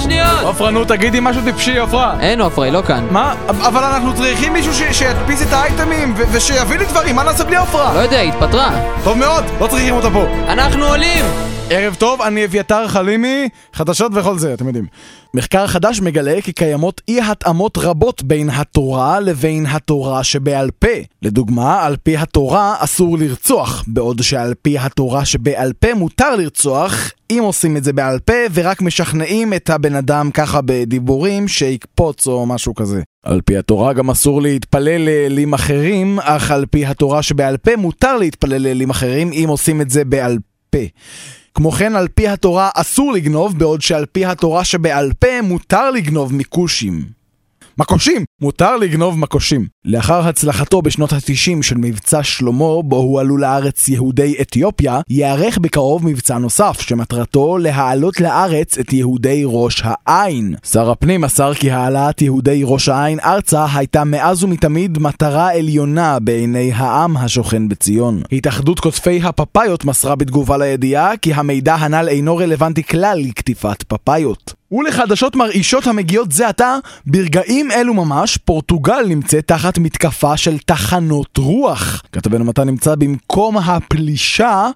שניות! עופרה, נו תגידי משהו טיפשי, עופרה. אין עופרה, היא לא כאן. מה? אבל אנחנו צריכים מישהו ש- שידפיס את האייטמים ו- ושיביא לי דברים, מה נעשה בלי עופרה? לא יודע, היא התפטרה. טוב מאוד, לא צריכים אותה פה. אנחנו עולים! ערב טוב, אני אביתר חלימי, חדשות וכל זה, אתם יודעים. מחקר חדש מגלה כי קיימות אי התאמות רבות בין התורה לבין התורה שבעל פה. לדוגמה, על פי התורה אסור לרצוח, בעוד שעל פי התורה שבעל פה מותר לרצוח, אם עושים את זה בעל פה ורק משכנעים את הבן אדם ככה בדיבורים שיקפוץ או משהו כזה. על פי התורה גם אסור להתפלל לאלים אחרים, אך על פי התורה שבעל פה מותר להתפלל לאלים אחרים אם עושים את זה בעל פה. כמו כן, על פי התורה אסור לגנוב, בעוד שעל פי התורה שבעל פה מותר לגנוב מכושים. מקושים! מותר לגנוב מקושים. לאחר הצלחתו בשנות ה-90 של מבצע שלמה, בו הועלו לארץ יהודי אתיופיה, ייערך בקרוב מבצע נוסף, שמטרתו להעלות לארץ את יהודי ראש העין. שר הפנים מסר כי העלאת יהודי ראש העין ארצה הייתה מאז ומתמיד מטרה עליונה בעיני העם השוכן בציון. התאחדות קוטפי הפפאיות מסרה בתגובה לידיעה כי המידע הנ"ל אינו רלוונטי כלל לקטיפת פפאיות. ולחדשות מרעישות המגיעות זה עתה, ברגעים אלו ממש, פורטוגל נמצאת תחת מתקפה של תחנות רוח. כתבנו מתן נמצא במקום הפלישה...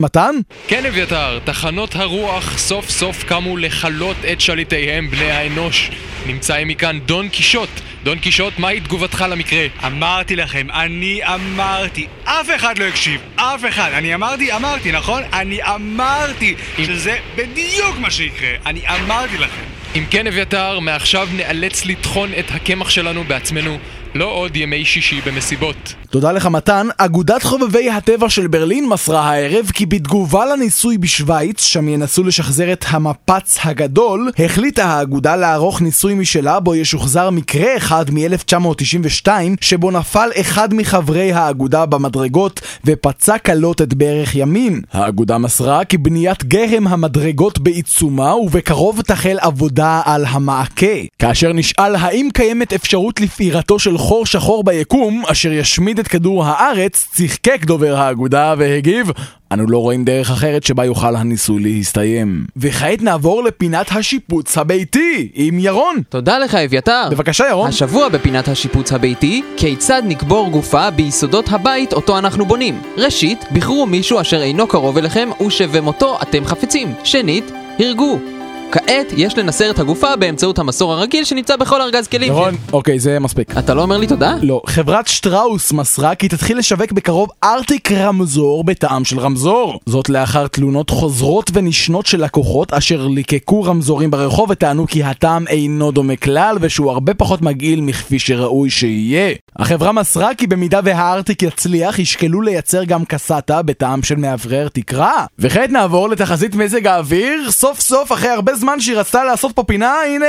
מתן? כן אביתר, תחנות הרוח סוף סוף קמו לכלות את שליטיהם בני האנוש. נמצא עמי כאן דון קישוט. דון קישוט, מהי תגובתך למקרה? אמרתי לכם, אני אמרתי, אף אחד לא הקשיב, אף אחד. אני אמרתי, אמרתי, נכון? אני אמרתי שזה בדיוק מה שיקרה. אני אמרתי לכם. אם כן אביתר, מעכשיו נאלץ לטחון את הקמח שלנו בעצמנו. לא עוד ימי שישי במסיבות. תודה לך מתן. אגודת חובבי הטבע של ברלין מסרה הערב כי בתגובה לניסוי בשוויץ, שם ינסו לשחזר את המפץ הגדול, החליטה האגודה לערוך ניסוי משלה בו ישוחזר מקרה אחד מ-1992 שבו נפל אחד מחברי האגודה במדרגות ופצע קלות את ברך ימין. האגודה מסרה כי בניית גרם המדרגות בעיצומה ובקרוב תחל עבודה על המעקה. כאשר נשאל האם קיימת אפשרות לפעירתו של חור שחור ביקום אשר ישמיד את כדור הארץ, צחקק דובר האגודה והגיב אנו לא רואים דרך אחרת שבה יוכל הניסוי להסתיים. וכעת נעבור לפינת השיפוץ הביתי עם ירון. תודה לך, אביתר. בבקשה ירון. השבוע בפינת השיפוץ הביתי, כיצד נקבור גופה ביסודות הבית אותו אנחנו בונים. ראשית, בחרו מישהו אשר אינו קרוב אליכם ושבמותו אתם חפצים. שנית, הרגו. כעת יש לנסר את הגופה באמצעות המסור הרגיל שנמצא בכל ארגז כלים. ירון, אוקיי, זה מספיק. אתה לא אומר לי תודה? לא, חברת שטראוס מסרה כי תתחיל לשווק בקרוב ארטיק רמזור בטעם של רמזור. זאת לאחר תלונות חוזרות ונשנות של לקוחות אשר ליקקו רמזורים ברחוב וטענו כי הטעם אינו דומה כלל ושהוא הרבה פחות מגעיל מכפי שראוי שיהיה. החברה מסרה כי במידה והארטיק יצליח ישקלו לייצר גם קסטה בטעם של מאוורר תקרה. וכעת נעבור לתחזית מזג האוויר, סוף סוף אחרי הרבה זמן שהיא רצתה לעשות פה פינה, הנה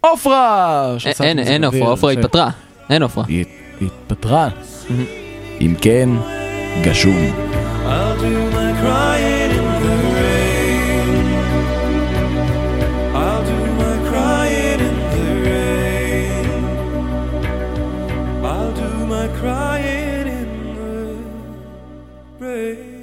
עופרה! אין, אין עופרה, עופרה התפטרה. אין עופרה. היא התפטרה. אם כן, גשום. I'll crying in the rain.